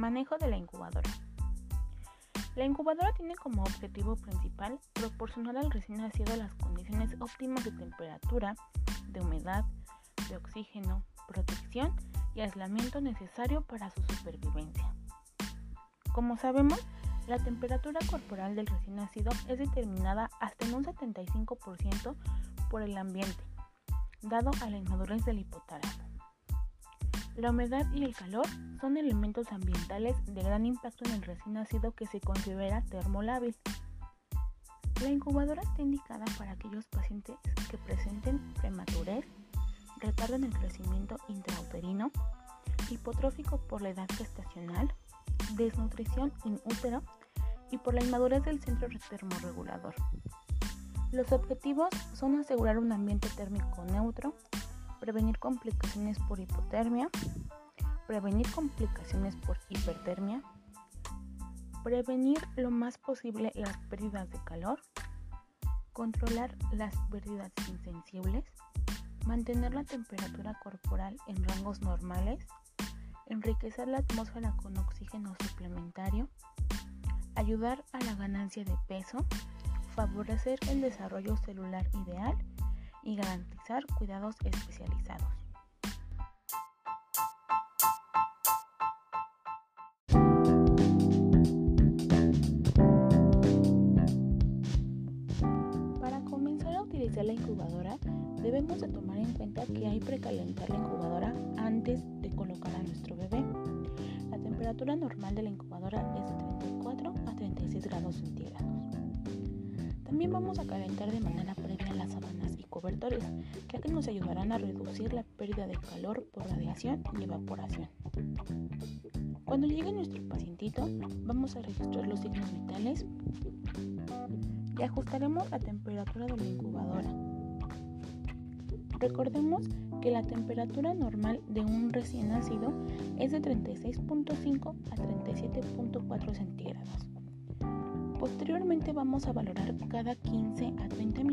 Manejo de la incubadora. La incubadora tiene como objetivo principal proporcionar al recién nacido las condiciones óptimas de temperatura, de humedad, de oxígeno, protección y aislamiento necesario para su supervivencia. Como sabemos, la temperatura corporal del recién nacido es determinada hasta en un 75% por el ambiente, dado a la inmadurez del hipotálamo. La humedad y el calor son elementos ambientales de gran impacto en el recién nacido que se considera termolábil. La incubadora está indicada para aquellos pacientes que presenten prematurez, retardo en el crecimiento intrauterino, hipotrófico por la edad gestacional, desnutrición in útero y por la inmadurez del centro termorregulador. Los objetivos son asegurar un ambiente térmico neutro, prevenir complicaciones por hipotermia, prevenir complicaciones por hipertermia, prevenir lo más posible las pérdidas de calor, controlar las pérdidas insensibles, mantener la temperatura corporal en rangos normales, enriquecer la atmósfera con oxígeno suplementario, ayudar a la ganancia de peso, favorecer el desarrollo celular ideal y garantizar cuidados especializados. Para comenzar a utilizar la incubadora, debemos de tomar en cuenta que hay precalentar la incubadora antes de colocar a nuestro bebé. La temperatura normal de la incubadora es de 34 a 36 grados centígrados. También vamos a calentar de manera ya que nos ayudarán a reducir la pérdida de calor por radiación y evaporación. Cuando llegue nuestro pacientito, vamos a registrar los signos vitales y ajustaremos la temperatura de la incubadora. Recordemos que la temperatura normal de un recién nacido es de 36.5 a 37.4 centígrados. Posteriormente vamos a valorar cada 15 a 30 minutos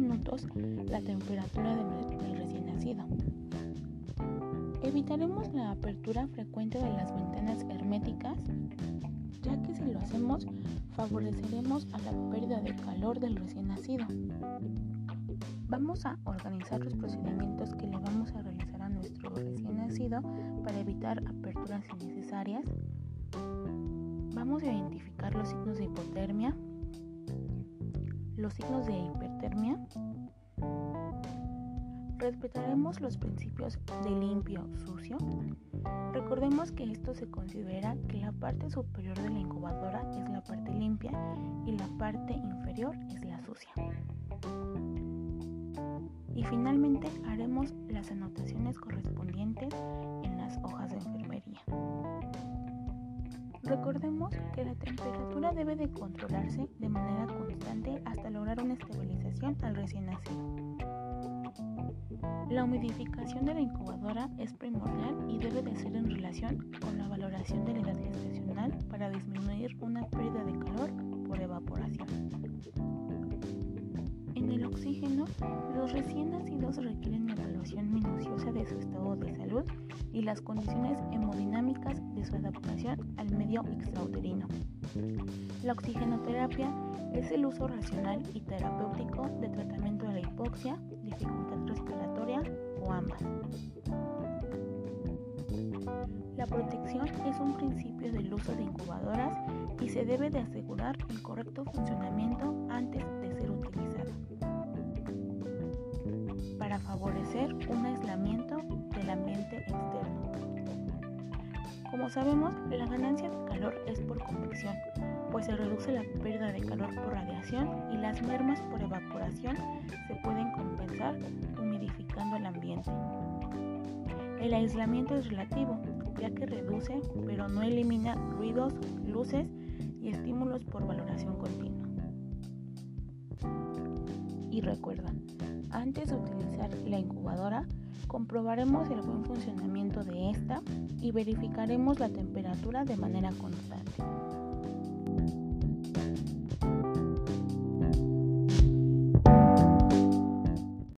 la temperatura del recién nacido. Evitaremos la apertura frecuente de las ventanas herméticas, ya que si lo hacemos favoreceremos a la pérdida de calor del recién nacido. Vamos a organizar los procedimientos que le vamos a realizar a nuestro recién nacido para evitar aperturas innecesarias. Vamos a identificar los signos de hipotermia, los signos de hipertermia. Respetaremos los principios de limpio, sucio. Recordemos que esto se considera que la parte superior de la incubadora es la parte limpia y la parte inferior es la sucia. Y finalmente haremos las anotaciones correspondientes en las hojas de enfermería. Recordemos que la temperatura debe de controlarse de manera constante hasta lograr una estabilización al recién nacido. La humidificación de la incubadora es primordial y debe de ser en relación con la valoración de la edad gestacional para disminuir una pérdida de calor por evaporación. En el oxígeno, los recién nacidos requieren evaluación minuciosa de su estado de salud y las condiciones hemodinámicas de su adaptación al medio extrauterino. La oxigenoterapia es el uso racional y terapéutico de tratamiento de la hipoxia, dificultad respiratoria o ambas. La protección es un principio del uso de incubadoras y se debe de asegurar el correcto funcionamiento antes de ser utilizada para favorecer un aislamiento del ambiente externo. Como sabemos, la ganancia de calor es por convección, pues se reduce la pérdida de calor por radiación y las mermas por evaporación se pueden compensar humidificando el ambiente. El aislamiento es relativo, ya que reduce pero no elimina ruidos, luces y estímulos por valoración continua. Y recuerda, antes de utilizar la incubadora, comprobaremos el buen funcionamiento de esta y verificaremos la temperatura de manera constante.